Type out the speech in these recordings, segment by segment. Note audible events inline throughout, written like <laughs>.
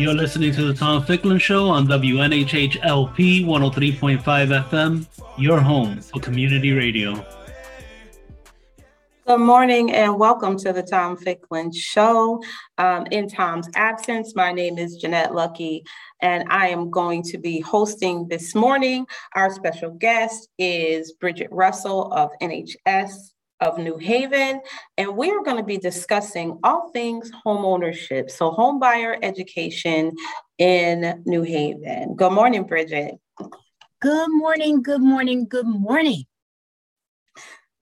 You're listening to the Tom Ficklin Show on WNHH LP 103.5 FM, your home for community radio. Good morning and welcome to the Tom Ficklin Show. Um, in Tom's absence, my name is Jeanette Lucky, and I am going to be hosting this morning. Our special guest is Bridget Russell of NHS of New Haven, and we are going to be discussing all things home ownership, so home buyer education in New Haven. Good morning, Bridget. Good morning, good morning, good morning.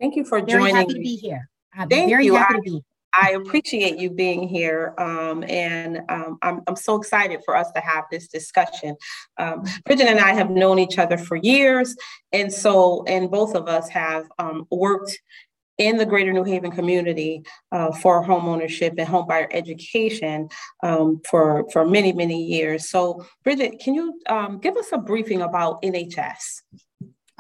Thank you for Very joining happy to be here. I'm Thank very you. happy I- to be. I appreciate you being here, um, and um, I'm, I'm so excited for us to have this discussion. Um, Bridget and I have known each other for years, and so, and both of us have um, worked in the greater New Haven community uh, for homeownership and homebuyer education um, for, for many, many years. So, Bridget, can you um, give us a briefing about NHS?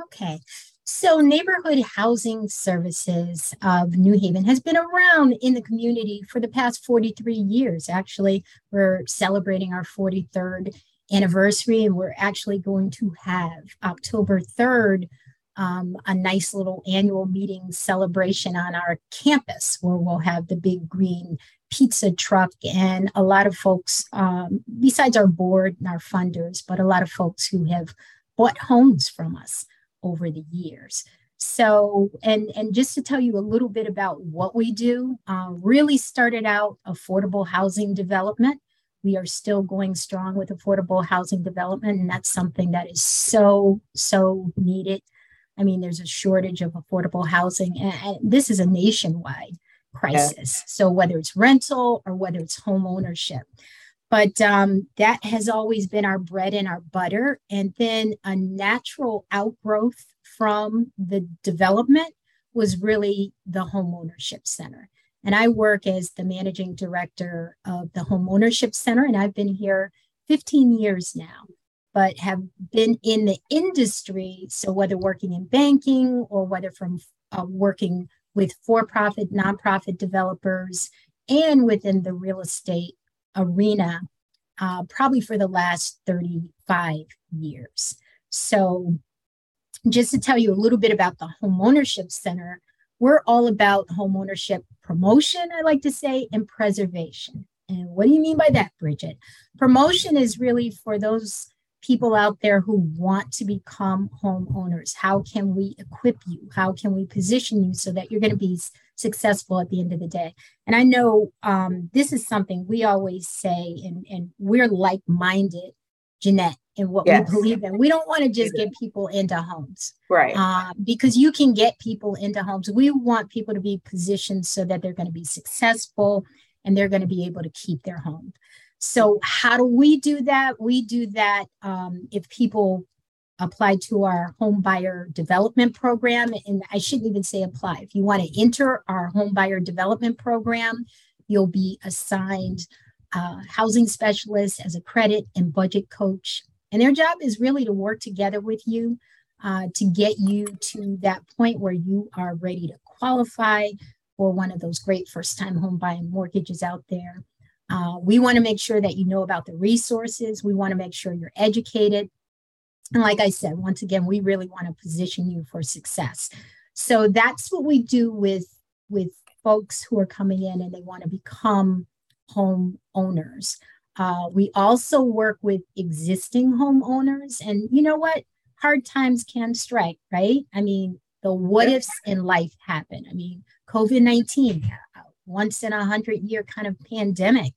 Okay. So, Neighborhood Housing Services of New Haven has been around in the community for the past 43 years. Actually, we're celebrating our 43rd anniversary, and we're actually going to have October 3rd um, a nice little annual meeting celebration on our campus where we'll have the big green pizza truck and a lot of folks, um, besides our board and our funders, but a lot of folks who have bought homes from us over the years. So, and and just to tell you a little bit about what we do, uh, really started out affordable housing development. We are still going strong with affordable housing development, and that's something that is so so needed. I mean, there's a shortage of affordable housing, and, this is a nationwide crisis. So whether it's rental or whether it's home ownership, but um, that has always been our bread and our butter. And then a natural outgrowth from the development was really the home ownership center. And I work as the managing director of the home ownership center, and I've been here 15 years now but have been in the industry. So, whether working in banking or whether from uh, working with for profit, nonprofit developers, and within the real estate arena, uh, probably for the last 35 years. So, just to tell you a little bit about the Home Ownership Center, we're all about home ownership promotion, I like to say, and preservation. And what do you mean by that, Bridget? Promotion is really for those people out there who want to become homeowners? How can we equip you? How can we position you so that you're going to be successful at the end of the day? And I know um, this is something we always say, and, and we're like minded, Jeanette, in what Yes. we believe in. We don't want to just get people into homes Right. uh, because you can get people into homes. We want people to be positioned so that they're going to be successful and they're going to be able to keep their home. So, how do we do that? We do that um, if people apply to our home buyer development program. And I shouldn't even say apply. If you want to enter our home buyer development program, you'll be assigned a housing specialist as a credit and budget coach. And their job is really to work together with you uh, to get you to that point where you are ready to qualify for one of those great first time home buying mortgages out there. Uh, we want to make sure that you know about the resources. We want to make sure you're educated. And like I said, once again, we really want to position you for success. So that's what we do with with folks who are coming in and they want to become home owners. Uh, we also work with existing homeowners, and you know what? Hard times can strike, right? I mean, the what ifs in life happen. I mean, COVID 19, once in a hundred year kind of pandemic,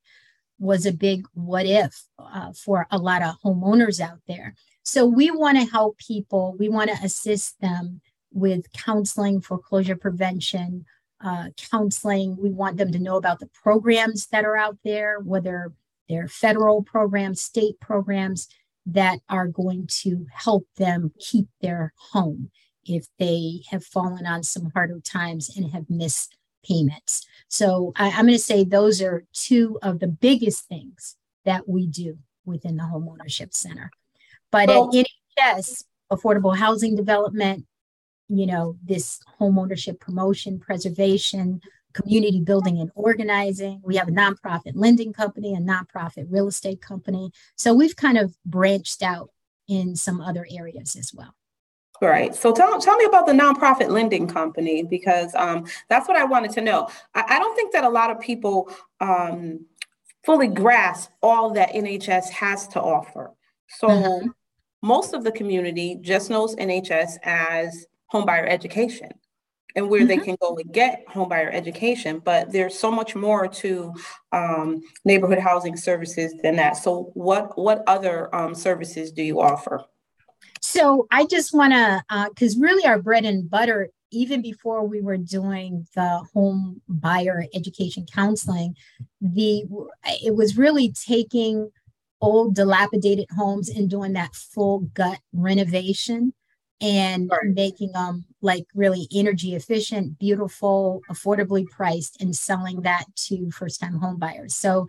was a big what if uh, for a lot of homeowners out there. So we want to help people, we want to assist them with counseling, foreclosure prevention, uh, counseling. We want them to know about the programs that are out there, whether they're federal programs, state programs that are going to help them keep their home if they have fallen on some harder times and have missed payments. So I, am going to say those are two of the biggest things that we do within the homeownership center. But well, at NHS, affordable housing development, you know, this homeownership promotion, preservation, community building and organizing. We have a nonprofit lending company, a nonprofit real estate company. So we've kind of branched out in some other areas as well. Right. So tell, tell me about the nonprofit lending company because um, that's what I wanted to know. I, I, don't think that a lot of people um, fully grasp all that NHS has to offer. So mm-hmm. most of the community just knows NHS as homebuyer education and where mm-hmm. they can go and get homebuyer education. But there's so much more to um, neighborhood housing services than that. So what what other um, services do you offer? So I just want to, because uh, really our bread and butter, even before we were doing the home buyer education counseling, the it was really taking old dilapidated homes and doing that full gut renovation and right. making them like really energy efficient, beautiful, affordably priced, and selling that to first time home buyers. So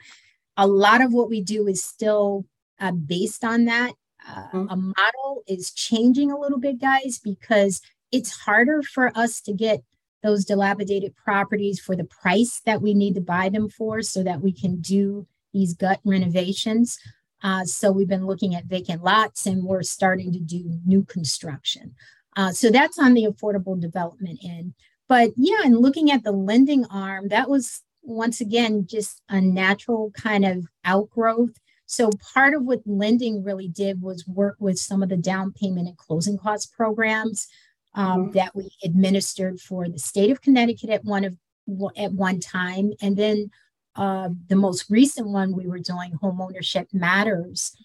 a lot of what we do is still uh, based on that uh, mm-hmm. a model is changing a little bit, guys, because it's harder for us to get those dilapidated properties for the price that we need to buy them for so that we can do these gut renovations. Uh, so we've been looking at vacant lots and we're starting to do new construction. Uh, so that's on the affordable development end. But yeah, and looking at the lending arm, that was once again just a natural kind of outgrowth so part of what lending really did was work with some of the down payment and closing cost programs um, mm-hmm. that we administered for the state of Connecticut at one of at one time, and then uh, the most recent one we were doing, Home Ownership Matters,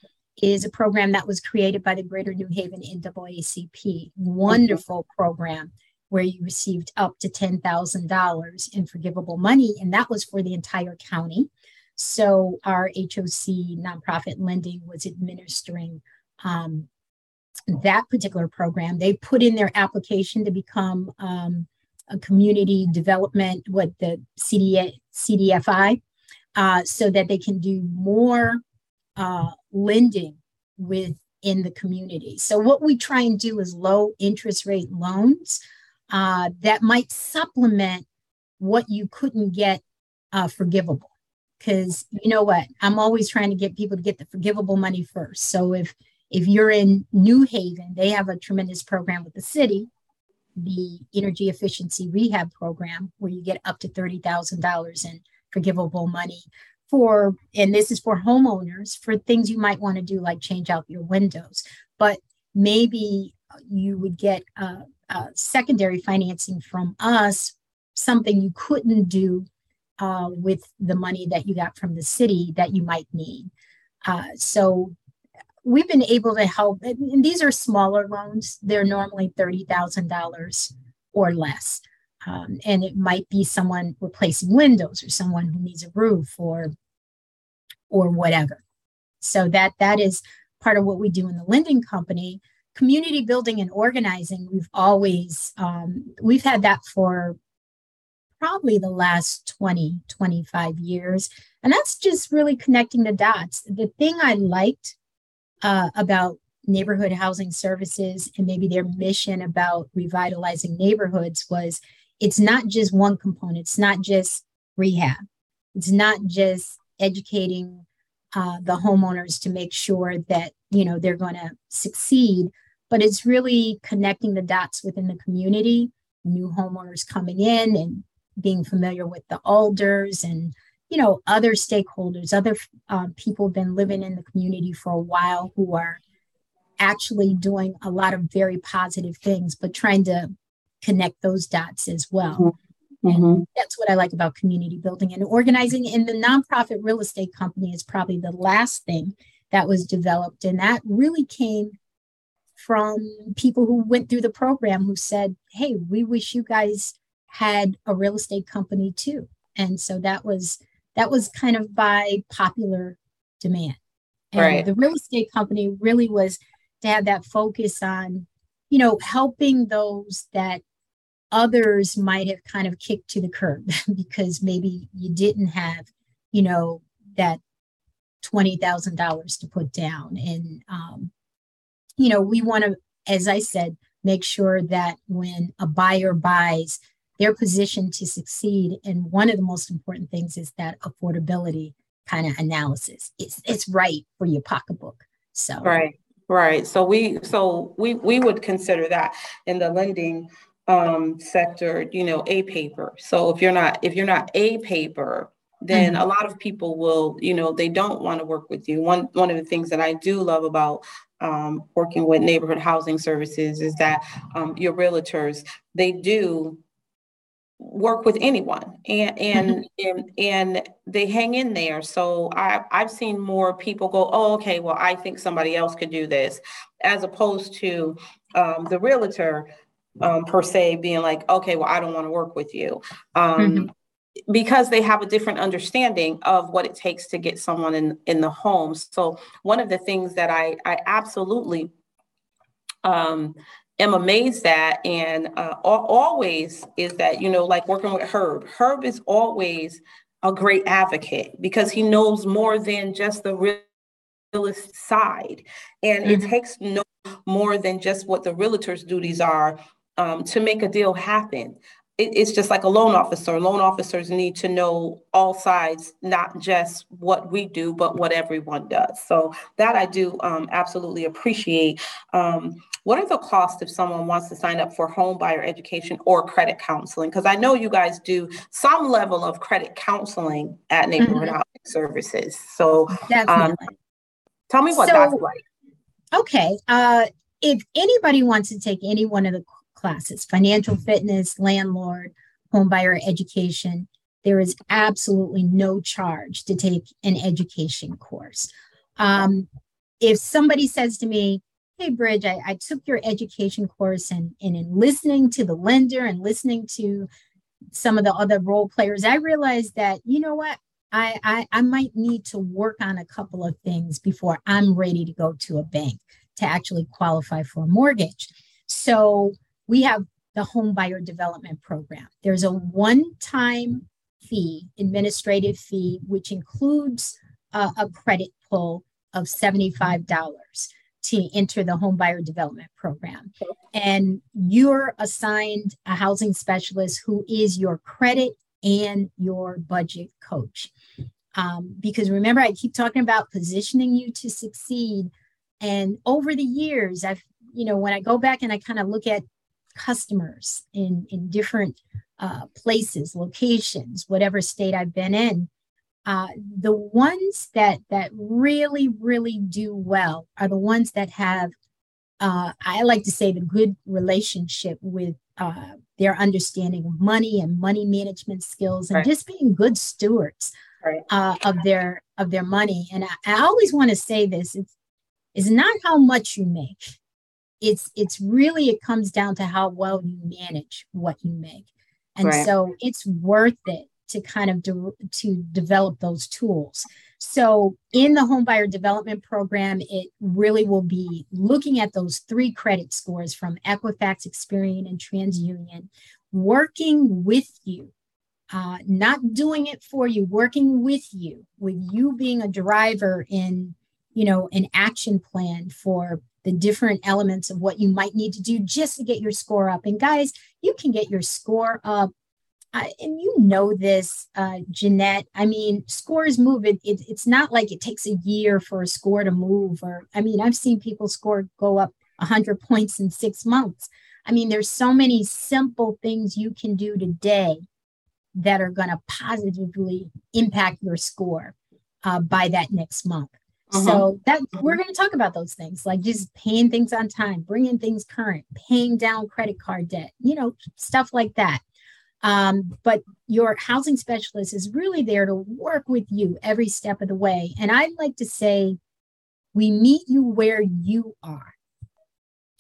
is a program that was created by the Greater New Haven NAACP. Wonderful mm-hmm. program where you received up to $10,000 in forgivable money, and that was for the entire county. So our HOC nonprofit lending was administering um, that particular program. They put in their application to become um, a community development, what the CDA, CDFI, uh, so that they can do more uh, lending within the community. So what we try and do is low interest rate loans uh, that might supplement what you couldn't get uh, forgivable because you know what? I'm always trying to get people to get the forgivable money first. So if if you're in new haven they have a tremendous program with the city the energy efficiency rehab program where you get up to $30000 in forgivable money for and this is for homeowners for things you might want to do like change out your windows. But maybe you would get a, secondary financing from us something you couldn't do uh, with the money that you got from the city that you might need. Uh, so we've been able to help, and these are smaller loans. They're normally $30,000 or less. Um, and it might be someone replacing windows or someone who needs a roof or or whatever. So that that is part of what we do in the lending company. Community building and organizing, we've always um, we've had that for probably the last 20, 25 years. And that's just really connecting the dots. The thing I liked uh, about neighborhood housing services and maybe their mission about revitalizing neighborhoods was it's not just one component, it's not just rehab, it's not just educating uh, the homeowners to make sure that you know they're going to succeed but it's really connecting the dots within the community new homeowners coming in and being familiar with the alders and you know other stakeholders other uh, people have been living in the community for a while who are actually doing a lot of very positive things but trying to connect those dots as well mm-hmm. mm-hmm. that's what i like about community building and organizing and the nonprofit real estate company is probably the last thing that was developed and that really came from people who went through the program who said hey we wish you guys had a real estate company too. And so that was that was kind of by popular demand. And right. the real estate company really was to have that focus on, you know, helping those that others might have kind of kicked to the curb <laughs> because maybe you didn't have, you know, that $20,000 to put down. And, um, you know, we want to, as I said, make sure that when a buyer buys, they're positioned to succeed. And one of the most important things is that affordability kind of analysis. It's it's right for your pocketbook. So right, right. So we so we we would consider that in the lending um, sector, you know, a paper. So if you're not if you're not a paper, then mm-hmm. a lot of people will, you know, they don't want to work with you. One one of the things that I do love about um, working with neighborhood housing services is that um, your realtors they do work with anyone and and mm-hmm. and, and they hang in there so I, i've seen more people go oh okay well i think somebody else could do this as opposed to um, the realtor um, per se being like okay well i don't want to work with you um, mm-hmm. because they have a different understanding of what it takes to get someone in in the home so one of the things that i i absolutely um, am amazed at and uh, always is that you know like working with herb herb is always a great advocate because he knows more than just the realist side and mm-hmm. it takes no more than just what the realtor's duties are um, to make a deal happen it, it's just like a loan officer. Loan officers need to know all sides, not just what we do, but what everyone does. So that I do um, absolutely appreciate. Um, what are the costs if someone wants to sign up for home buyer education or credit counseling? Because I know you guys do some level of credit counseling at neighborhood mm-hmm. housing services. So um, tell me what so, that's like. Okay. Uh, if anybody wants to take any one of the classes financial fitness, landlord, homebuyer education. There is absolutely no charge to take an education course. Um, if somebody says to me, Hey, Bridge, I, I took your education course and, and in listening to the lender and listening to some of the other role players, I realized that, you know what, I, I, I might need to work on a couple of things before I'm ready to go to a bank to actually qualify for a mortgage. So we have the home buyer development program. There's a one time fee, administrative fee, which includes a credit pull of $75 to enter the home buyer development program. And you're assigned a housing specialist who is your credit and your budget coach. Um, because remember, I keep talking about positioning you to succeed. And over the years, I've, you know, when I go back and I kind of look at customers in, in different uh, places, locations, whatever state I've been in. Uh, the ones that that really really do well are the ones that have uh, I like to say the good relationship with uh, their understanding of money and money management skills and right. just being good stewards right. uh, of their of their money. And I, I always want to say this: it's it's not how much you make, it's it's really it comes down to how well you manage what you make and right. so it's worth it to kind of de- to develop those tools so in the home buyer development program it really will be looking at those three credit scores from equifax experian and transunion working with you uh, not doing it for you working with you with you being a driver in you know an action plan for the different elements of what you might need to do just to get your score up. And guys, you can get your score up. Uh, and you know this, uh, Jeanette. I mean, scores move. It, it, it's not like it takes a year for a score to move. Or, I mean, I've seen people score go up 100 points in six months. I mean, there's so many simple things you can do today that are going to positively impact your score uh, by that next month. Uh-huh. So that we're going to talk about those things, like just paying things on time, bringing things current, paying down credit card debt, you know, stuff like that. Um, but your housing specialist is really there to work with you every step of the way. And I'd like to say, we meet you where you are.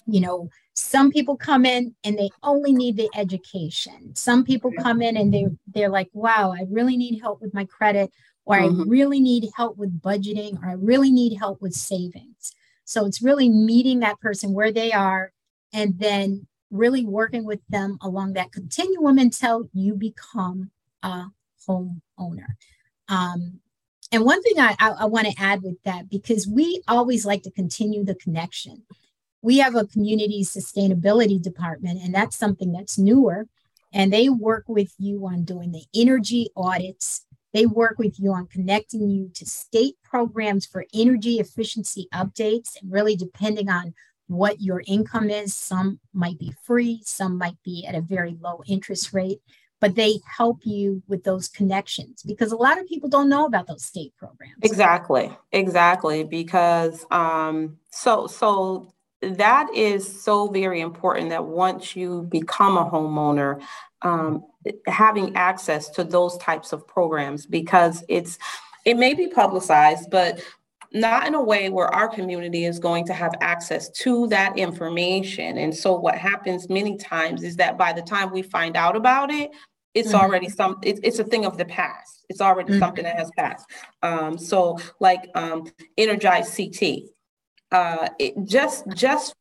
You know, some people come in and they only need the education. Some people come in and they they're like, "Wow, I really need help with my credit." Or mm-hmm. I really need help with budgeting, or I really need help with savings. So it's really meeting that person where they are and then really working with them along that continuum until you become a homeowner. Um, and one thing I, I, I want to add with that, because we always like to continue the connection. We have a community sustainability department, and that's something that's newer. And they work with you on doing the energy audits. They work with you on connecting you to state programs for energy efficiency updates, and really depending on what your income is. Some might be free, some might be at a very low interest rate but they help you with those connections because a lot of people don't know about those state programs exactly exactly because um so so that is so very important that once you become a homeowner um, having access to those types of programs because it's it may be publicized but not in a way where our community is going to have access to that information. And so what happens many times is that by the time we find out about it, it's mm-hmm. already some it's, it's a thing of the past. It's already mm-hmm. something that has passed. Um, so like um, energize CT. Uh, it just just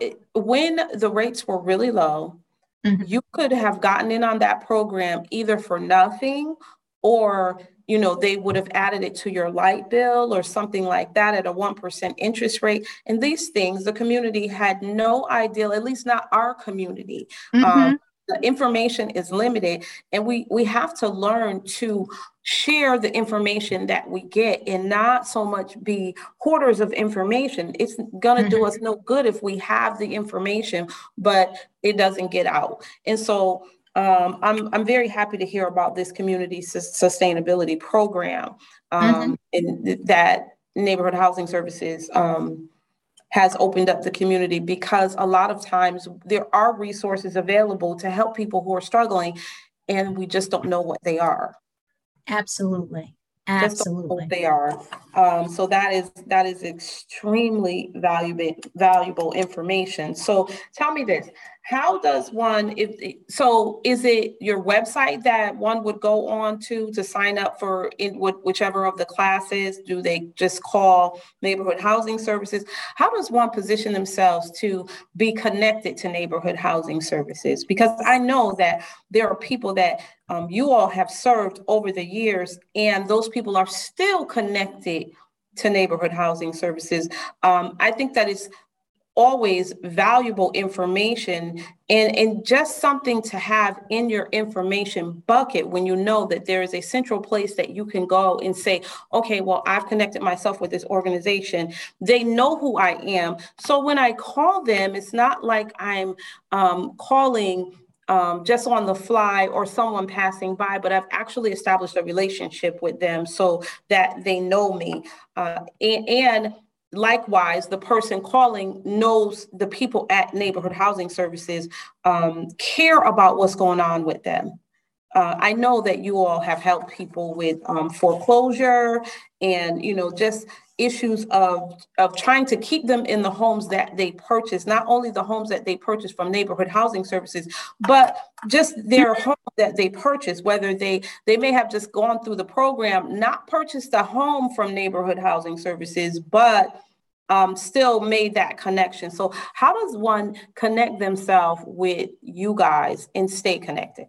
it, when the rates were really low, mm-hmm. you could have gotten in on that program either for nothing or you know, they would have added it to your light bill or something like that at a 1% interest rate. And these things, the community had no idea, at least not our community. Mm-hmm. Um, the information is limited and we we have to learn to share the information that we get and not so much be hoarders of information it's going to mm-hmm. do us no good if we have the information but it doesn't get out and so um, I'm, I'm very happy to hear about this community sustainability program um, mm-hmm. and that neighborhood housing services um, has opened up the community because a lot of times there are resources available to help people who are struggling and we just don't know what they are. Absolutely. Absolutely, they are. Um, so that is that is extremely valuable valuable information. So tell me this: how does one if so is it your website that one would go on to to sign up for in whichever of the classes? Do they just call neighborhood housing services? How does one position themselves to be connected to neighborhood housing services? Because i know that there are people that um, you all have served over the years and those people are still connected to neighborhood housing services. Um, i think that is always valuable information and, and just something to have in your information bucket when you know that there is a central place that you can go and say, okay, well, I've connected myself with this organization. They know who I am. So when I call them, it's not like I'm um, calling um, just on the fly or someone passing by, but I've actually established a relationship with them so that they know me. Uh, and, and likewise, the person calling knows the people at neighborhood housing services um, care about what's going on with them. Uh, I know that you all have helped people with um, foreclosure and you know just issues of of trying to keep them in the homes that they purchase, not only the homes that they purchase from neighborhood housing services, but just their home that they purchase. Whether they they may have just gone through the program, not purchased a home from neighborhood housing services, but um, still made that connection. So, how does one connect themselves with you guys and stay connected?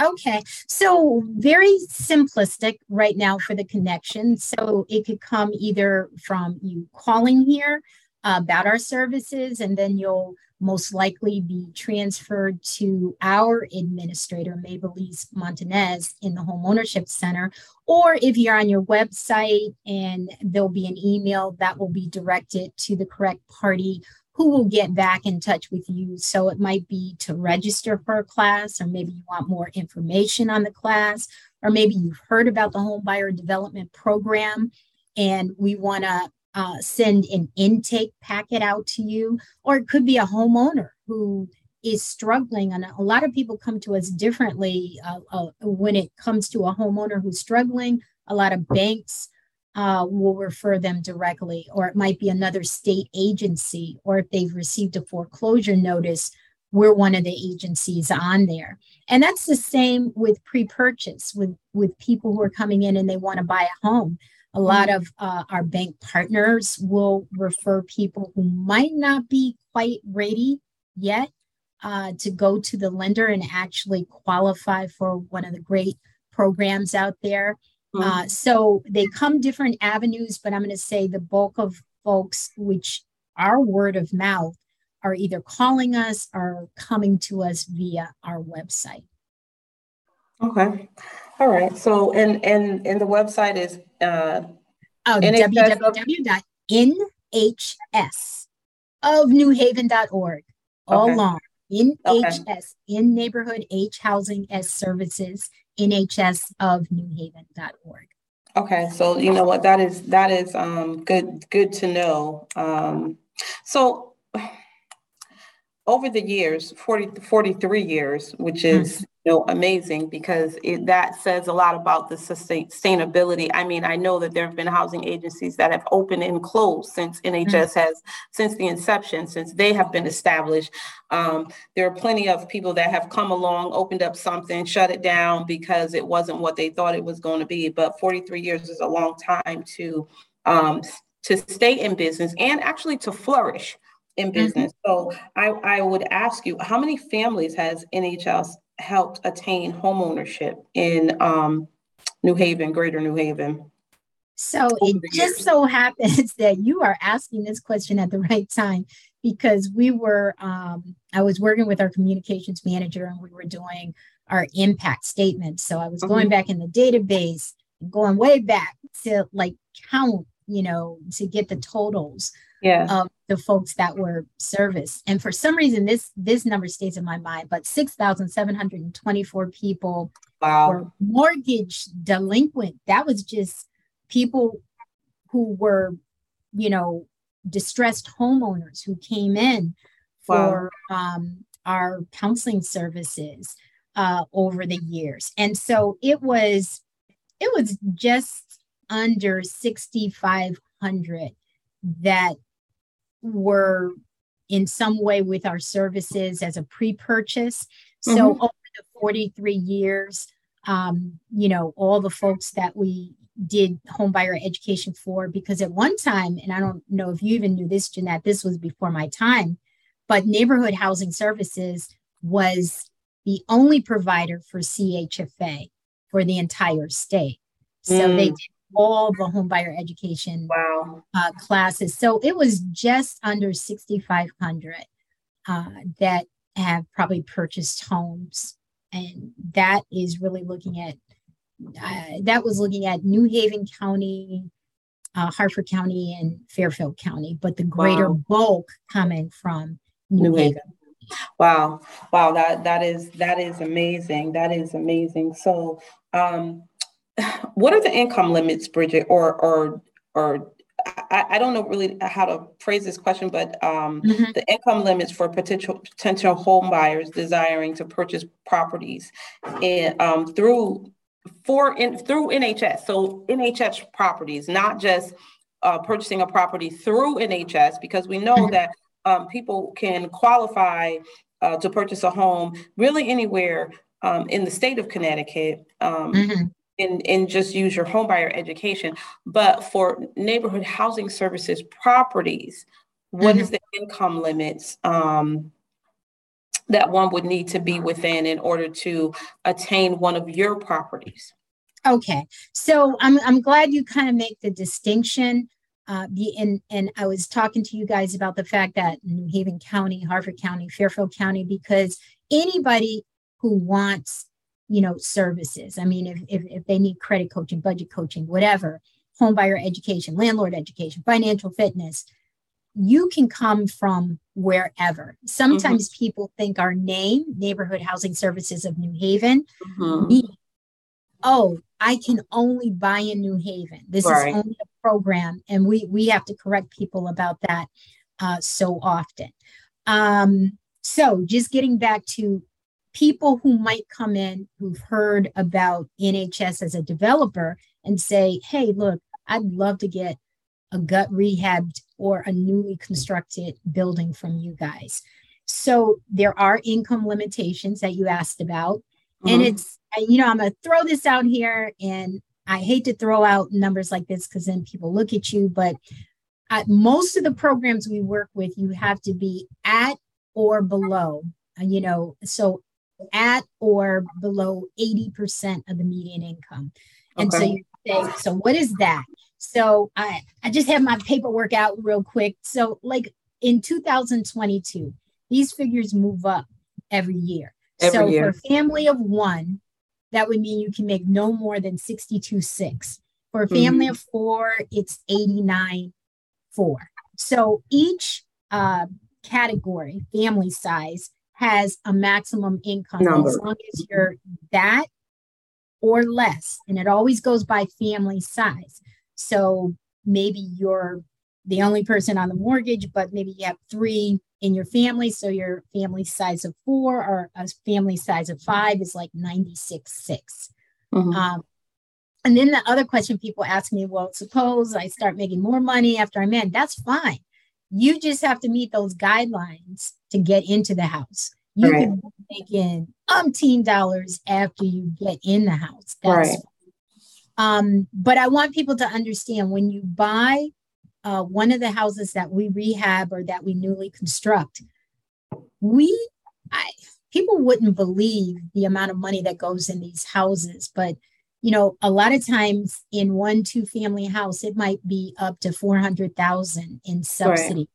Okay, so very simplistic right now for the connection. So, it could come either from you calling here uh, about our services, and then you'll most likely be transferred to our administrator, Maybelline Montanez, in the Home Ownership Center. Or if you're on your website and there'll be an email that will be directed to the correct party who will get back in touch with you. So it might be to register for a class, or maybe you want more information on the class, or maybe you've heard about the Home Buyer Development Program and we want to uh, send an intake packet out to you, or it could be a homeowner who is struggling. And a lot of people come to us differently uh, uh, when it comes to a homeowner who's struggling. A lot of banks uh, will refer them directly, or it might be another state agency, or if they've received a foreclosure notice, we're one of the agencies on there. And that's the same with pre-purchase with with people who are coming in and they want to buy a home. A lot mm-hmm. of uh, our bank partners will refer people who might not be quite ready yet uh, to go to the lender and actually qualify for one of the great programs out there. Mm-hmm. Uh, so they come different avenues, but I'm going to say the bulk of folks, which are word of mouth, are either calling us or coming to us via our website. Okay. All right. So, and and and the website is uh, oh, www.nhs of newhaven.org. All okay. long. In okay. HS, in neighborhood H housing S services, NHS of newhaven.org. Okay, so you know what that is that is um good good to know. Um so over the years 40 43 years which is mm. You know amazing because it, that says a lot about the sustainability i mean i know that there have been housing agencies that have opened and closed since nhs mm. has since the inception since they have been established um, there are plenty of people that have come along opened up something shut it down because it wasn't what they thought it was going to be but 43 years is a long time to um, to stay in business and actually to flourish in mm-hmm. business. Mm-hmm. So I, I would ask you, how many families has NHS helped attain homeownership in um, New Haven, Greater New Haven? So it just so happens <laughs> that you are asking this question at the right time because we were, um, I was working with our communications manager and we were doing our impact statement. So I was mm-hmm. going back in the database, going way back to like count, you know, to get the totals yeah. of the folks that were serviced. And for some reason, this this number stays in my mind, but 6,724 people wow. were mortgage delinquent. That was just people who were, you know, distressed homeowners who came in for wow. um, our counseling services uh, over the years. And so it was, it was just under 6,500 that were in some way with our services as a pre-purchase. So mm-hmm. over the 43 years, um, you know, all the folks that we did home buyer education for, because at one time, and I don't know if you even knew this, Jeanette, this was before my time, but neighborhood housing services was the only provider for CHFA for the entire state. So mm. they did all the home buyer education wow. uh, classes. So it was just under 6,500 uh, that have probably purchased homes. And that is really looking at, uh, that was looking at New Haven County, uh, Hartford County, and Fairfield County, but the greater wow. bulk coming from New, New Haven. Haven. Wow, wow, that that is that is amazing. That is amazing. So, um, <sighs> what are the income limits, Bridget, or or or I, I, don't know really how to phrase this question, but um, mm-hmm. the income limits for potential potential home buyers desiring to purchase properties and um, through for in through NHS. So NHS properties, not just uh, purchasing a property through NHS, because we know mm-hmm. that um, people can qualify uh, to purchase a home really anywhere um, in the state of Connecticut. Um, mm-hmm and, and just use your home buyer education. But for neighborhood housing services properties, what mm-hmm. is the income limits um, that one would need to be within in order to attain one of your properties? Okay, so I'm I'm glad you kind of make the distinction. Uh, the, and and I was talking to you guys about the fact that New Haven County, Hartford County, Fairfield County, because anybody who wants you know, services. I mean, if, if, if they need credit coaching, budget coaching, whatever, home buyer education, landlord education, financial fitness, you can come from wherever. Sometimes mm-hmm. people think our name, Neighborhood Housing Services of New Haven, mm-hmm. oh, I can only buy in New Haven. This right. is only a program, and we we have to correct people about that uh, so often. Um, so, just getting back to people who might come in who've heard about NHS as a developer and say, hey, look, I'd love to get a gut rehabbed or a newly constructed building from you guys. so there are income limitations that you asked about. Mm-hmm. And it's, you know, I'm going to throw this out here and I hate to throw out numbers like this because then people look at you, but at most of the programs we work with, you have to be at or below, uh, you know, so at or below 80% of the median income. And okay. so you say, so what is that? So I, I just have my paperwork out real quick. So like in 2022, these figures move up every year. Every so year. for a family of one, that would mean you can make no more than 62.6. For a family mm-hmm. of four, it's 89.4. So each uh, category, family size, has a maximum income Number. as long as you're that or less. And it always goes by family size. So maybe you're the only person on the mortgage, but maybe you have three in your family. So your family size of four or a family size of five is like 96.6. Mm-hmm. Um, and then the other question people ask me, well, suppose I start making more money after I'm in, that's fine. You just have to meet those guidelines to get into the house. You right. can make in umpteen dollars after you get in the house. That's right. Um, but I want people to understand when you buy uh, one of the houses that we rehab or that we newly construct, we, I, people wouldn't believe the amount of money that goes in these houses, but you know, a lot of times in one two family house, it might be up to 400,000 in subsidy right.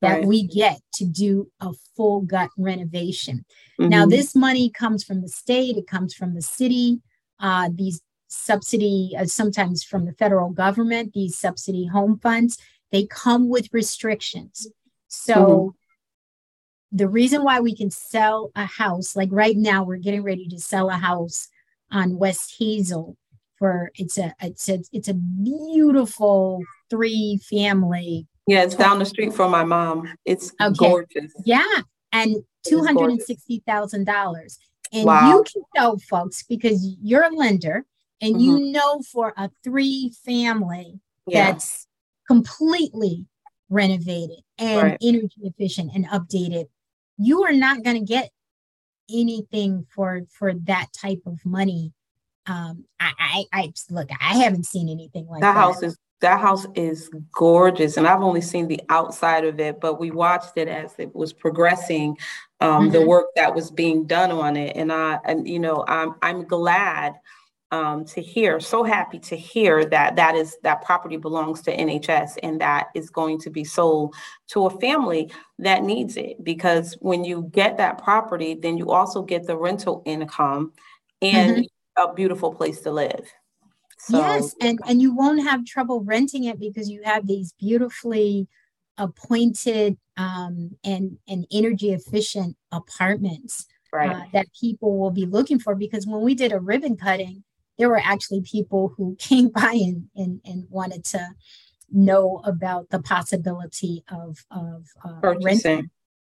That right. we get to do a full gut renovation. Mm-hmm. Now, this money comes from the state, it comes from the city. Uh, these subsidy, uh, sometimes from the federal government, these subsidy home funds, they come with restrictions. So, mm-hmm. the reason why we can sell a house, like right now, we're getting ready to sell a house on West Hazel for it's a it's a it's a beautiful three family. Yeah, it's down the street from my mom. It's okay. gorgeous. Yeah, and two hundred and sixty thousand dollars. And wow. you can know, folks, because you're a lender, and mm-hmm. you know for a three family yeah. that's completely renovated and right. energy efficient and updated, you are not going to get anything for for that type of money um I, I i look i haven't seen anything like that that house is that house is gorgeous and i've only seen the outside of it but we watched it as it was progressing um mm-hmm. the work that was being done on it and i and you know i'm i'm glad um, to hear, so happy to hear that that is that property belongs to NHS and that is going to be sold to a family that needs it. Because when you get that property, then you also get the rental income and mm-hmm. a beautiful place to live. So, yes, and and you won't have trouble renting it because you have these beautifully appointed um, and and energy efficient apartments right. uh, that people will be looking for. Because when we did a ribbon cutting there were actually people who <laughs> came by and, and, and wanted to know about the possibility of, of uh, renting.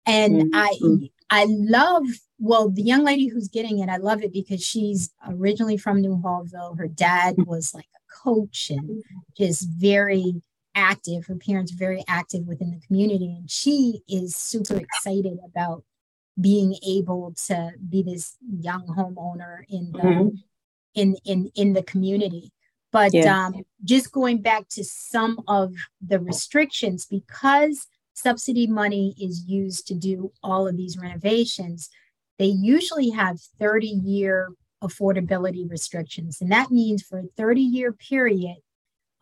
And mm-hmm. I I love well the young lady who's getting it. I love it because she's originally from Newhallville. Her dad was like a coach and just very active. Her parents are very active within the community, and she is super excited about being able to be this young homeowner in the mm-hmm in in in the community but yeah. um, just going back to some of the restrictions because subsidy money is used to do all of these renovations they usually have 30 year affordability restrictions and that means for a 30 year period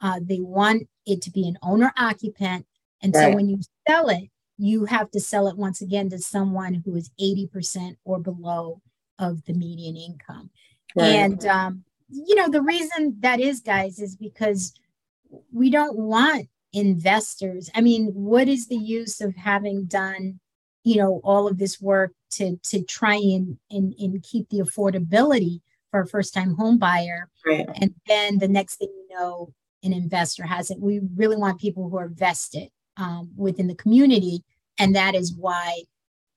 uh, they want it to be an owner occupant and right. so when you sell it you have to sell it once again to someone who is 80% or below of the median income Right. And, um, you know, the reason that is, guys, is because we don't want investors. I mean, what is the use of having done, you know, all of this work to to try and and, and keep the affordability for a first time home buyer? Right. And then the next thing you know, an investor has it. We really want people who are vested um, within the community. And that is why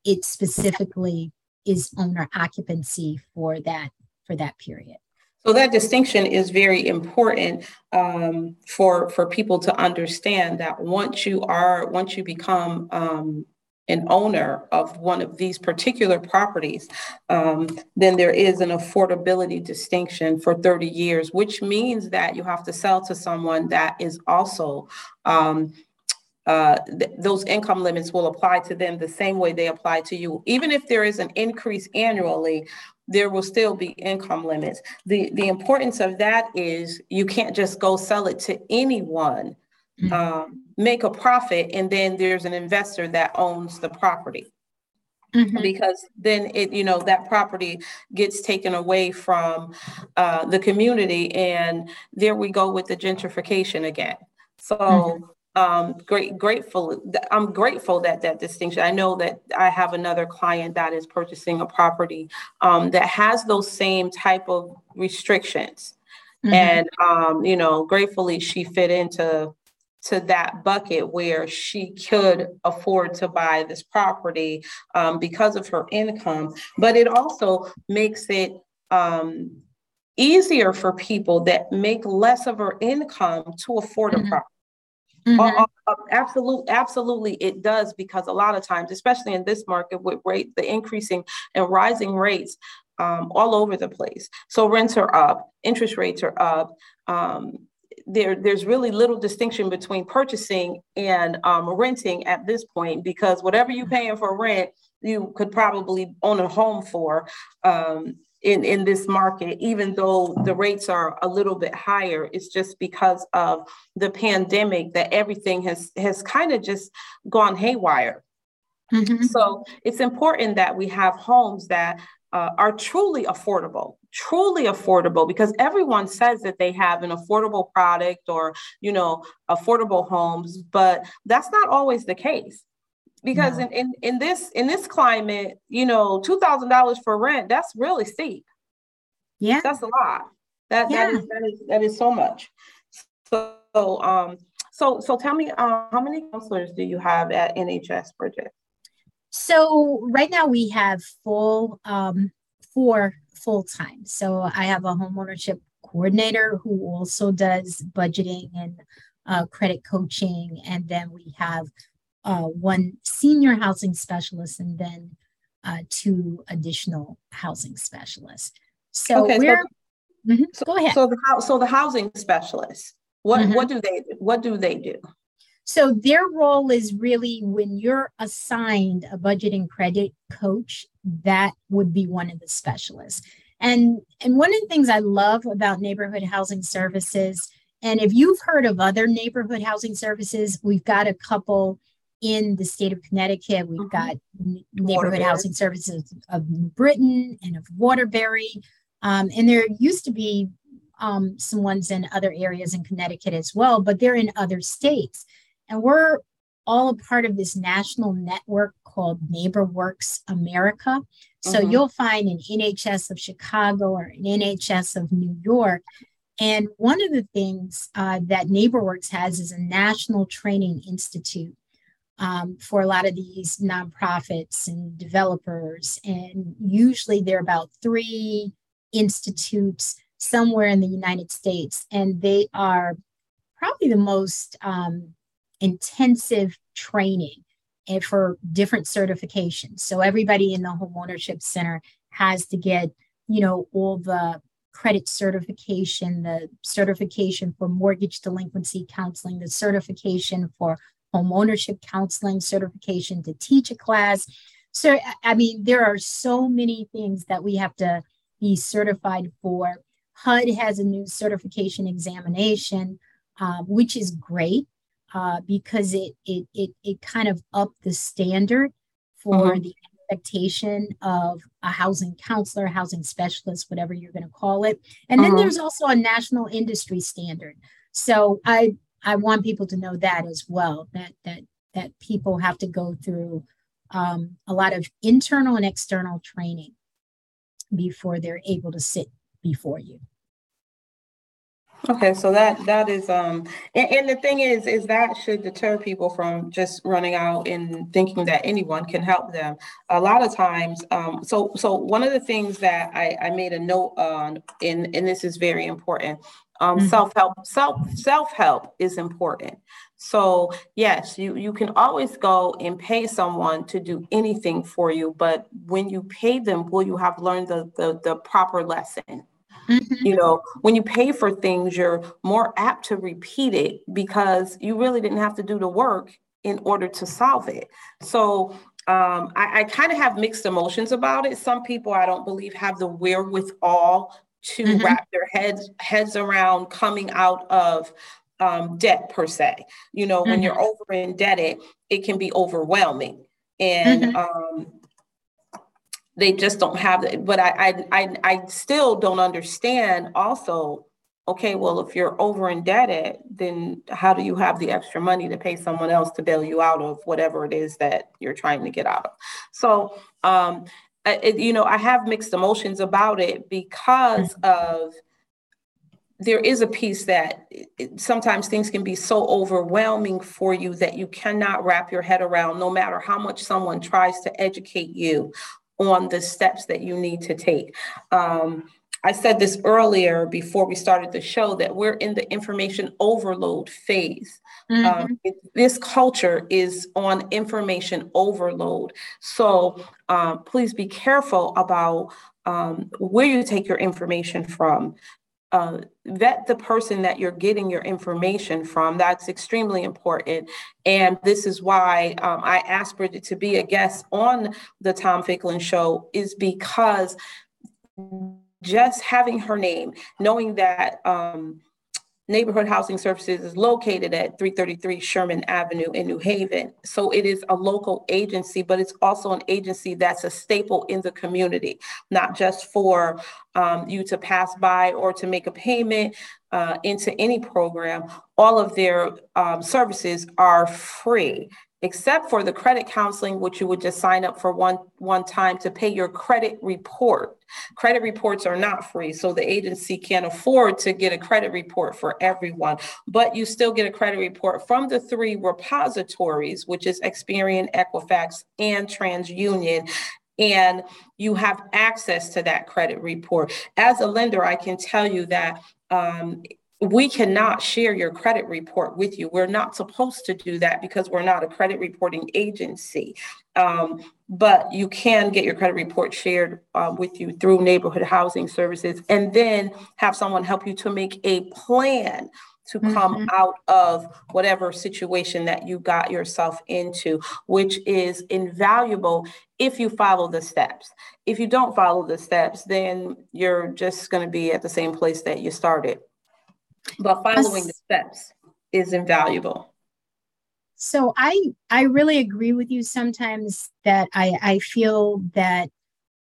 it specifically is owner occupancy for that for that period. So that distinction is very important um, for for people to understand that once you are once you become um, an owner of one of these particular properties, um, then there is an affordability distinction for 30 years, which means that you have to sell to someone that is also um, uh, th- those income limits will apply to them the same way they apply to you. Even if there is an increase annually, there will still be income limits. The, the importance of that is you can't just go sell it to anyone, mm-hmm. um, make a profit, and then there's an investor that owns the property. Mm-hmm. Because then it, you know, that property gets taken away from uh, the community, and there we go with the gentrification again. So mm-hmm um, great, grateful. I'm grateful that that distinction. I know that I have another client that is purchasing a property um, that has those same type of restrictions, mm-hmm. and um, you know, gratefully she fit into to that bucket where she could afford to buy this property um, because of her income. But it also makes it um, easier for people that make less of her income to afford mm-hmm. a property. Mm-hmm. Uh, uh, absolutely, absolutely, it does because a lot of times, especially in this market with rate the increasing and rising rates um, all over the place. So rents are up, interest rates are up. Um, there, there's really little distinction between purchasing and um, renting at this point because whatever you're paying for rent, you could probably own a home for. Um, in, in this market, even though the rates are a little bit higher, it's just because of the pandemic that everything has has kind of just gone haywire. Mm-hmm. So it's important that we have homes that uh, are truly affordable truly affordable because everyone says that they have an affordable product or you know affordable homes but that's not always the case because in, in, in this in this climate you know $2000 for rent that's really steep. Yeah. That's a lot. That, yeah. that, is, that is that is so much. So um so so tell me uh, how many counselors do you have at nhs bridget? So right now we have full um four full time so i have a homeownership coordinator who also does budgeting and uh, credit coaching and then we have uh, one senior housing specialist and then uh, two additional housing specialists. So okay, we're so, mm-hmm, so, go ahead. So the so the housing specialists, what mm-hmm. what do they what do they do? So their role is really when you're assigned a budget and credit coach, that would be one of the specialists. And and one of the things I love about neighborhood housing services, and if you've heard of other neighborhood housing services, we've got a couple in the state of Connecticut. We've mm-hmm. got neighborhood housing services of Britain and of Waterbury. Um, and there used to be um, some ones in other areas in Connecticut as well, but they're in other states. And we're all a part of this national network called NeighborWorks America. So mm-hmm. you'll find an NHS of Chicago or an NHS of New York. And one of the things uh, that NeighborWorks has is a national training institute um, for a lot of these nonprofits and developers. And usually there are about three institutes somewhere in the United States, and they are probably the most um, intensive training and for different certifications. So everybody in the home ownership center has to get, you know, all the credit certification, the certification for mortgage delinquency counseling, the certification for home ownership counseling certification to teach a class. So, I mean, there are so many things that we have to be certified for. HUD has a new certification examination, uh, which is great uh, because it, it it it kind of upped the standard for mm-hmm. the expectation of a housing counselor, housing specialist, whatever you're going to call it. And then mm-hmm. there's also a national industry standard. So I I want people to know that as well. That that that people have to go through um, a lot of internal and external training before they're able to sit before you. Okay, so that that is um and, and, the thing is is that should deter people from just running out and thinking that anyone can help them. A lot of times, um so so one of the things that I, I made a note on and and this is very important um, mm-hmm. self-help self self-help is important So yes, you, you can always go and pay someone to do anything for you, but when you pay them, will you have learned the, the, the proper lesson? Mm-hmm. You know, when you pay for things, you're more apt to repeat it because you really didn't have to do the work in order to solve it. So um, I, I kind of have mixed emotions about it. Some people I don't believe have the wherewithal to mm-hmm. wrap their heads heads around coming out of um, debt per se. You know, mm-hmm. when you're over indebted, it can be overwhelming, and mm-hmm. um, they just don't have it. But I, I, I, I still don't understand. Also, okay, well, if you're over indebted, then how do you have the extra money to pay someone else to bail you out of whatever it is that you're trying to get out of? So, um, it, you know, I have mixed emotions about it because mm-hmm. of there is a piece that it, sometimes things can be so overwhelming for you that you cannot wrap your head around, no matter how much someone tries to educate you on the steps that you need to take. Um, I said this earlier before we started the show that we're in the information overload phase. Mm-hmm. Um, it, this culture is on information overload. So um, please be careful about um, where you take your information from. Uh, vet the person that you're getting your information from. That's extremely important. And this is why um, I asked Bridget to be a guest on the Tom Ficklin show, is because just having her name, knowing that um, Neighborhood Housing Services is located at 333 Sherman Avenue in New Haven. So it is a local agency, but it's also an agency that's a staple in the community, not just for um, you to pass by or to make a payment uh, into any program. All of their um, services are free except for the credit counseling, which you would just sign up for one, one time to pay your credit report. Credit reports are not free, so the agency can't afford to get a credit report for everyone, but you still get a credit report from the three repositories, which is Experian, Equifax, and TransUnion and you have access to that credit report. As a lender, I can tell you that um, we cannot share your credit report with you. We're not supposed to do that because we're not a credit reporting agency. Um, but you can get your credit report shared uh, with you through neighborhood housing services and then have someone help you to make a plan to come mm-hmm. out of whatever situation that you got yourself into, which is invaluable if you follow the steps. If you don't follow the steps, then you're just going to be at the same place that you started but following the steps is invaluable. So i i really agree with you sometimes that i i feel that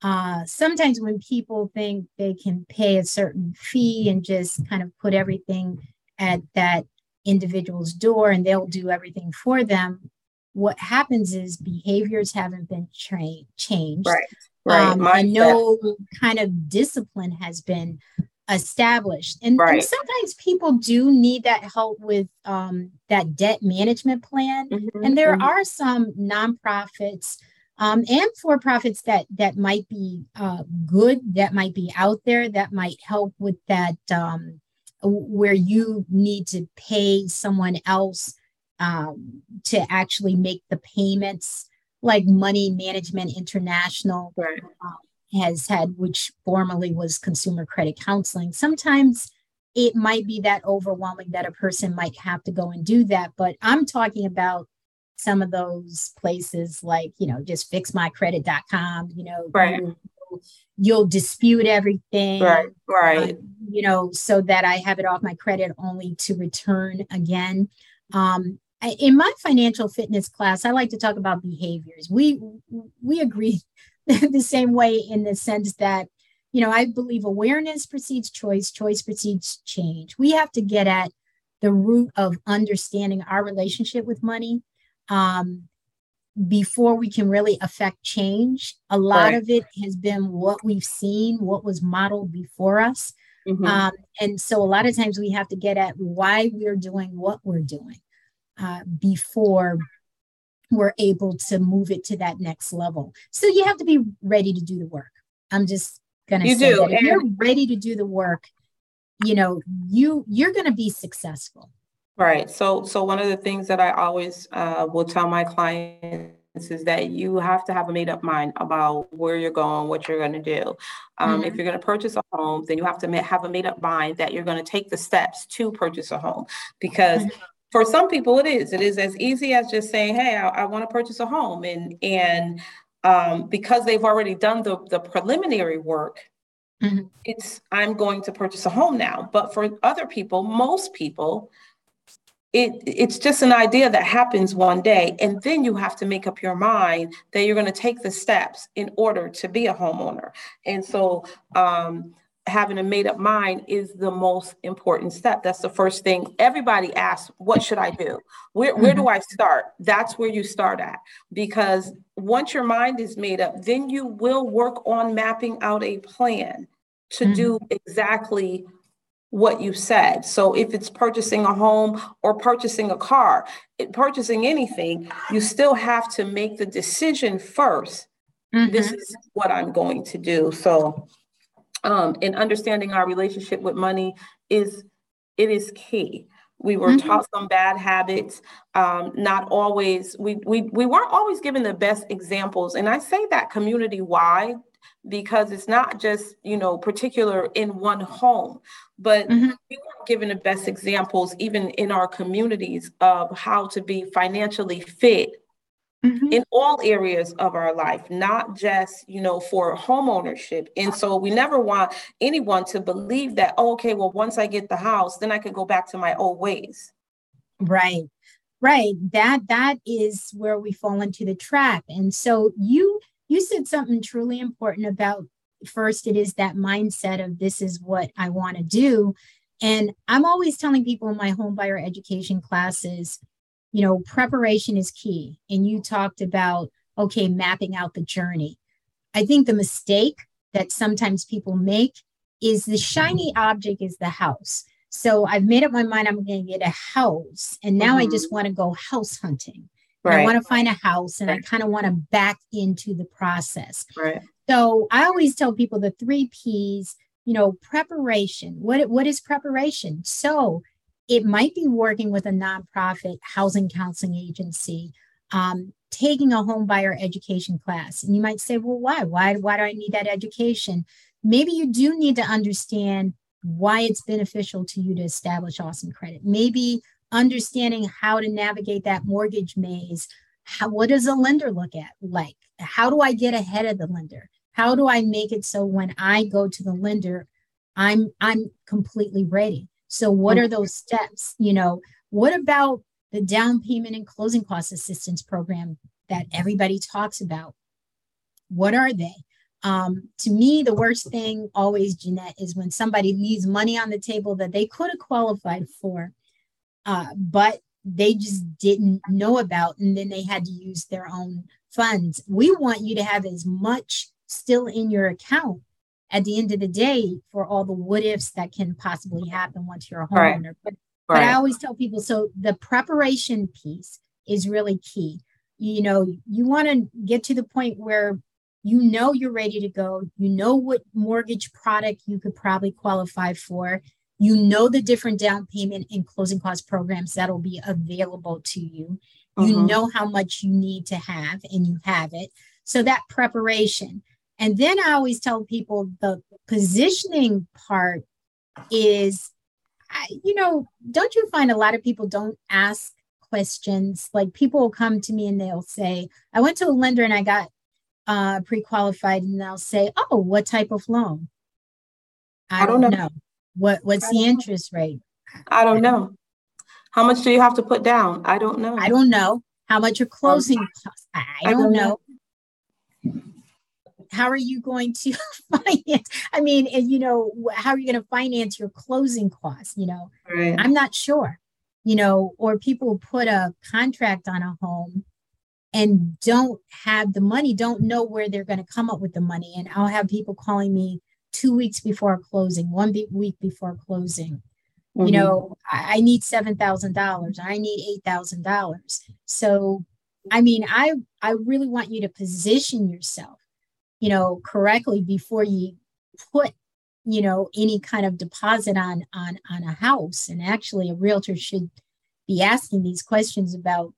uh sometimes when people think they can pay a certain fee and just kind of put everything at that individual's door and they'll do everything for them what happens is behaviors haven't been trained changed. Right right. Um, know kind of discipline has been established. And, right. and, sometimes people do need that help with um, that debt management plan. Mm-hmm, and there mm-hmm. are some nonprofits um, and for profits that that might be uh, good, that might be out there, that might help with that um, where you need to pay someone else um, to actually make the payments, like Money Management International. Right. Um, has had, which formerly was consumer credit counseling. Sometimes it might be that overwhelming that a person might have to go and do that. But I'm talking about some of those places like, you know, just fixmycredit.com, you know, right. you'll, you'll dispute everything. Right. Right. Uh, you know, so that I have it off my credit only to return again. Um, in my financial fitness class, I like to talk about behaviors. We we agree <laughs> the same way in the sense that, you know, I believe awareness precedes choice, choice precedes change. We have to get at the root of understanding our relationship with money um, before we can really affect change. A lot right. of it has been what we've seen, what was modeled before us. Mm-hmm. Um, and so a lot of times we have to get at why we're doing what we're doing uh, before we're able to move it to that next level. So you have to be ready to do the work. I'm just gonna you say do. that if you're ready to do the work, you know, you you're gonna be successful. Right. So, so one of the things that I always uh, will tell my clients is that you have to have a made up mind about where you're going, what you're going to do. Um, mm-hmm. If you're going to purchase a home, then you have to have a made up mind that you're going to take the steps to purchase a home because. Mm-hmm. For some people, it is. It is as easy as just saying, "Hey, I, I want to purchase a home," and and um, because they've already done the the preliminary work, mm-hmm. it's I'm going to purchase a home now. But for other people, most people, it it's just an idea that happens one day and then you have to make up your mind that you're going to take the steps in order to be a homeowner and so um, having a made up mind is the most important step that's the first thing everybody asks what should i do where, where do mm-hmm. i start that's where you start at because once your mind is made up then you will work on mapping out a plan to mm-hmm. do exactly what you said. So if it's purchasing a home or purchasing a car, it, purchasing anything, you still have to make the decision 1st mm-hmm. This is what I'm going to do. So um, and understanding our relationship with money is it is key. We were mm-hmm. taught some bad habits. Um, not always. We we we weren't always given the best examples, and I say that community wide because it's not just you know particular in one home but mm-hmm. we weren't given the best examples even in our communities of how to be financially fit mm-hmm. in all areas of our life not just you know for homeownership. And so we never want anyone to believe that oh, okay well once i get the house then i can go back to my old ways. Right. Right. That that is where we fall into the trap. And so you you said something truly important about first it is that mindset of this is what I want to do. And I'm always telling people in my home buyer education classes, you know, preparation is key. And you talked about, okay, mapping out the journey. I think the mistake that sometimes people make is the shiny object is the house. So I've made up my mind I'm going to get a house. And now mm-hmm. I just mm-hmm. want to go house hunting. Right. I want to find a house and right. I kind of want to back into the process. Right. So I always tell people the three P's, you know, preparation. What, what is preparation? So it might be working with a nonprofit housing counseling agency, um, taking a home buyer education class. And you might say, well, why? Why, why do I need that education? Maybe you do need to understand why it's beneficial to you to establish awesome credit. Maybe understanding how to navigate that mortgage maze. How, what does a lender look at like? How do I get ahead of the lender? How do I make it so when I go to the lender, I'm I'm completely ready? So what are those steps? You know, what about the down payment and closing cost assistance program that everybody talks about? What are they? Um, to me, the worst thing always, Jeanette, is when somebody leaves money on the table that they could have qualified for uh, but they just didn't know about, and then they had to use their own funds. We want you to have as much still in your account at the end of the day for all the what ifs that can possibly happen once you're a homeowner. Right. But, right. but I always tell people so the preparation piece is really key. You know, you want to get to the point where you know you're ready to go, you know what mortgage product you could probably qualify for, you know the different down payment and closing cost programs that'll be available to you. You mm-hmm. know how much you need to have, and you have it. So that preparation. And then I always tell people the positioning part is, you know, don't you find a lot of people don't ask questions? Like people will come to me and they'll say, I went to a lender and I got uh, pre qualified, and they'll say, Oh, what type of loan? I, I don't, don't know. know. What what's the interest rate? I don't know. How much do you have to put down? I don't know. I don't know. How much your closing costs? I, I don't, don't know. know. How are you going to <laughs> finance? I mean, and you know, how are you going to finance your closing costs? You know, right. I'm not sure. You know, or people put a contract on a home and don't have the money, don't know where they're going to come up with the money. And I'll have people calling me two weeks before closing, one be- week before closing. Mm-hmm. You know, I, I need seven thousand dollars. I need eight thousand dollars. So, I mean, I I really want you to position yourself, you know, correctly before you put, you know, any kind of deposit on on on a house. And actually, a realtor should be asking these questions about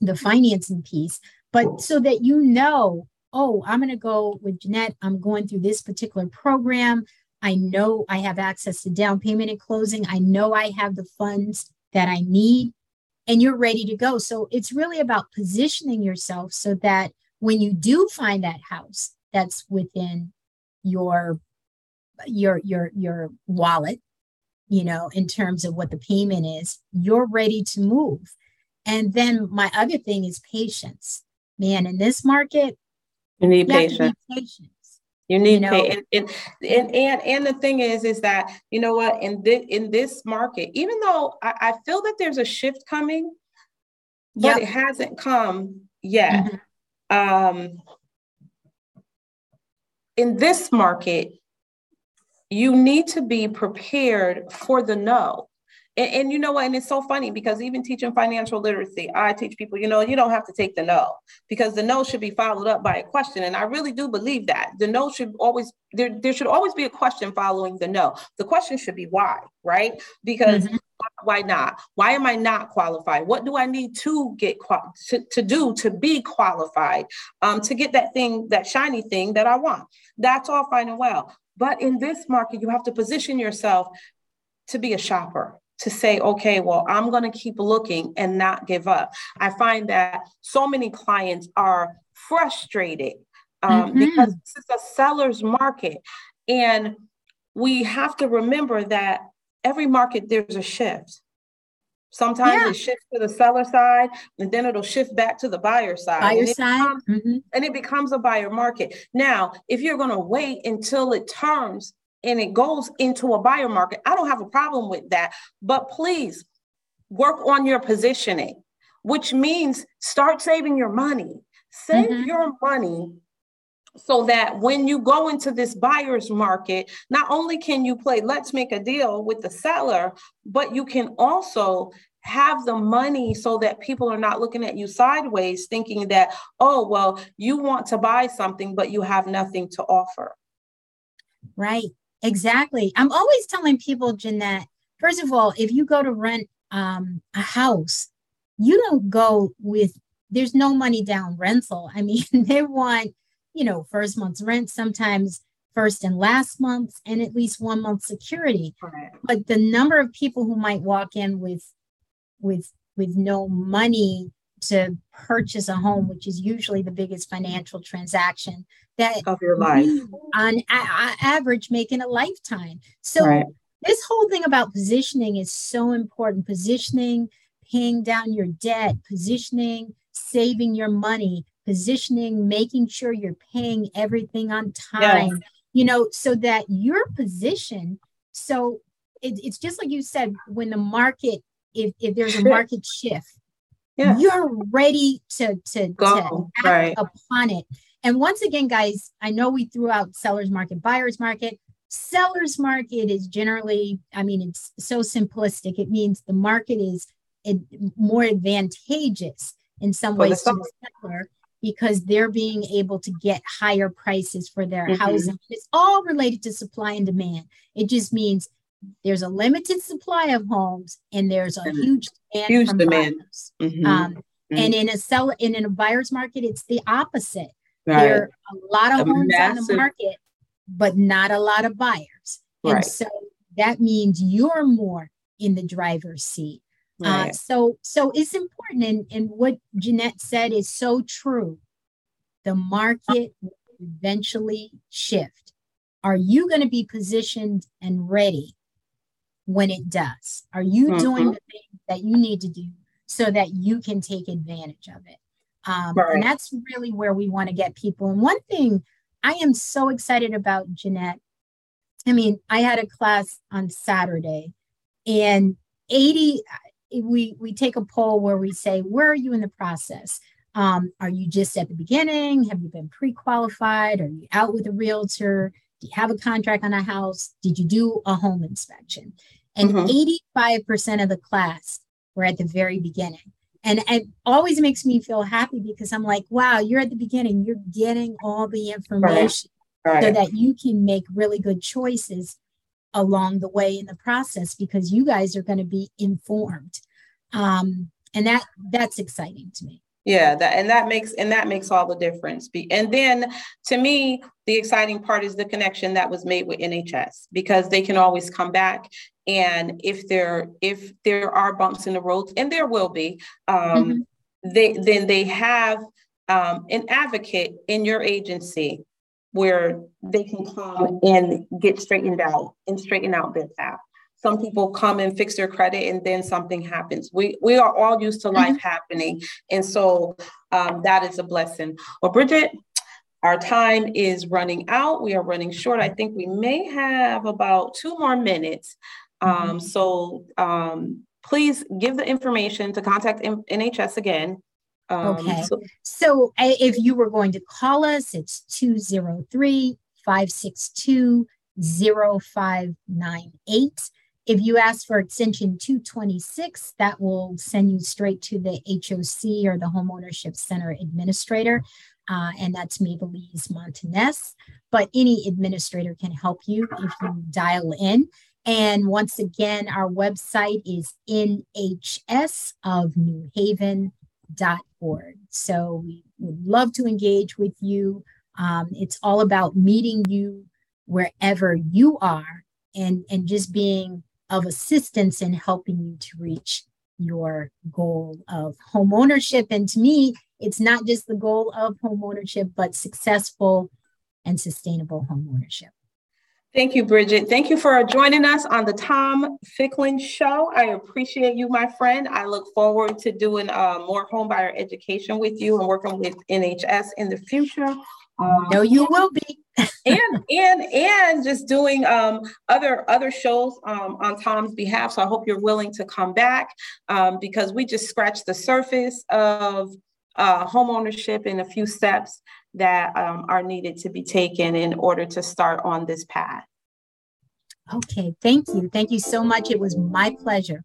the financing piece, but so that you know, oh, I'm going to go with Jeanette. I'm going through this particular program. I know I have access to down payment and closing. I know I have the funds that I need, and you're ready to go. So it's really about positioning yourself so that when you do find that house that's within your your your your wallet you know in terms of what the payment is you're ready to move. And then my other thing is patience. Man in this market you need you patience. patience you need you know, pay, and, and, and and the thing is is that you know what in this in this market even though I, I feel that there's a shift coming but yep. it hasn't come yet. Mm-hmm. Um in this market you need to be prepared for the no. And, and, you know what? And it's so funny because even teaching financial literacy, I teach people, you know, you don't have to take the no because the no should be followed up by a question. And I really do believe that the no should always, there, there should always be a question following the no. The question should be why, right? Because mm-hmm. why not? Why am I not qualified? What do I need to get qual- to, to do to be qualified um, to get that thing, that shiny thing that I want? That's all fine and well. But in this market, you have to position yourself to be a shopper, to say, okay, well, I'm going to keep looking and not give up. I find that so many clients are frustrated um, mm-hmm. because this is a seller's market. And we have to remember that every market, there's a shift. Sometimes yeah. it shifts to the seller side, and then it'll shift back to the buyer side. Buyer and side, becomes, mm-hmm. and it becomes a buyer market. Now, if you're going to wait until it turns and it goes into a buyer market, I don't have a problem with that. But please work on your positioning, which means start saving your money. Save mm-hmm. your money so that when you go into this buyer's market, not only can you play let's make a deal with the seller, but you can also have the money so that people are not looking at you sideways thinking that, oh, well, you want to buy something, but you have nothing to offer. Right. Exactly. I'm always telling people, Jeanette, first of all, if you go to rent um, a house, you don't go with, there's no money down rental. I mean, <laughs> they want you know, first month's rent, sometimes first and last month's, and at least one month security. Right. But the number of people who might walk in with with with no money to purchase a home, which is usually the biggest financial transaction that of your life on a- average making a lifetime. So right. this whole thing about positioning is so important. Positioning, paying down your debt, positioning, saving your money, positioning, making sure you're paying everything on time, yes. you know, so that your position. So it, it's just like you said, when the market, if, if there's a market shift, yeah. you're ready to, to, Go, to right. upon it. And once again, guys, I know we threw out seller's market, buyer's market. Seller's market is generally, I mean, it's so simplistic. It means the market is more advantageous in some ways to the seller because they're being able to get higher prices for their mm-hmm. housing. It's all related to supply and demand. It just means there's a limited supply of homes and there's a mm-hmm. huge demand. Huge demand. Mm-hmm. Um, mm-hmm. And in a sell in a buyer's market, it's the opposite. Right. There are a lot of a homes massive... on the market, but not a lot of buyers. Right. And so that means you're more in the driver's seat. Uh, right. Uh, so, so it's important, and, and what Jeanette said is so true. The market will eventually shift. Are you going to be positioned and ready when it does? Are you mm-hmm. doing the things that you need to do so that you can take advantage of it? Um, right. And that's really where we want to get people. And one thing I am so excited about, Jeanette. I mean, I had a class on Saturday, and 80 we we take a poll where we say where are you in the process um, are you just at the beginning have you been pre-qualified are you out with a realtor do you have a contract on a house did you do a home inspection and mm-hmm. 85% of the class were at the very beginning and it always makes me feel happy because i'm like wow you're at the beginning you're getting all the information right. Right. so that you can make really good choices along the way in the process because you guys are going to be informed. Um, and that that's exciting to me. Yeah, that and that makes and that makes all the difference. Be, and then to me, the exciting part is the connection that was made with NHS because they can always come back and if there if there are bumps in the road, and there will be, um, mm-hmm. they then they have um, an advocate in your agency where they can come and get straightened out and straighten out their path. Some people come and fix their credit and then something happens. We we are all used to life mm-hmm. happening. And so um, that is a blessing. Well, Bridget, our time is running out. We are running short. I think we may have about two more minutes. Um, mm-hmm. so um, please give the information to contact NHS again. Um, okay. So, so if you were going to call us, it's 203 562 0598. If you ask for extension 226, that will send you straight to the HOC or the Homeownership Center Administrator. Uh, and that's Maybelline Montanez. But any administrator can help you if you dial in. And once again, our website is nhsofnewhaven.org. So we would love to engage with you. Um, it's all about meeting you wherever you are and, and just being of assistance in helping you to reach your goal of home ownership. And to me, it's not just the goal of home ownership, but successful and sustainable home ownership. Thank you, Bridget. Thank you for joining us on the Tom Ficklin Show. I appreciate you, my friend. I look forward to doing uh, more homebuyer education with you and working with NHS in the future. Um, no, you will be. <laughs> and and and just doing um, other other shows um, on Tom's behalf. So I hope you're willing to come back um, because we just scratched the surface of uh, home ownership in a few steps that um, are needed to be taken in order to start on this path. Okay, thank you. Thank you so much. It was my pleasure.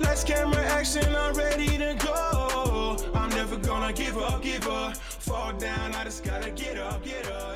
Let's camera action, I'm ready to go. I'm never gonna give up, give up. Fall down, I just gotta get up, get up.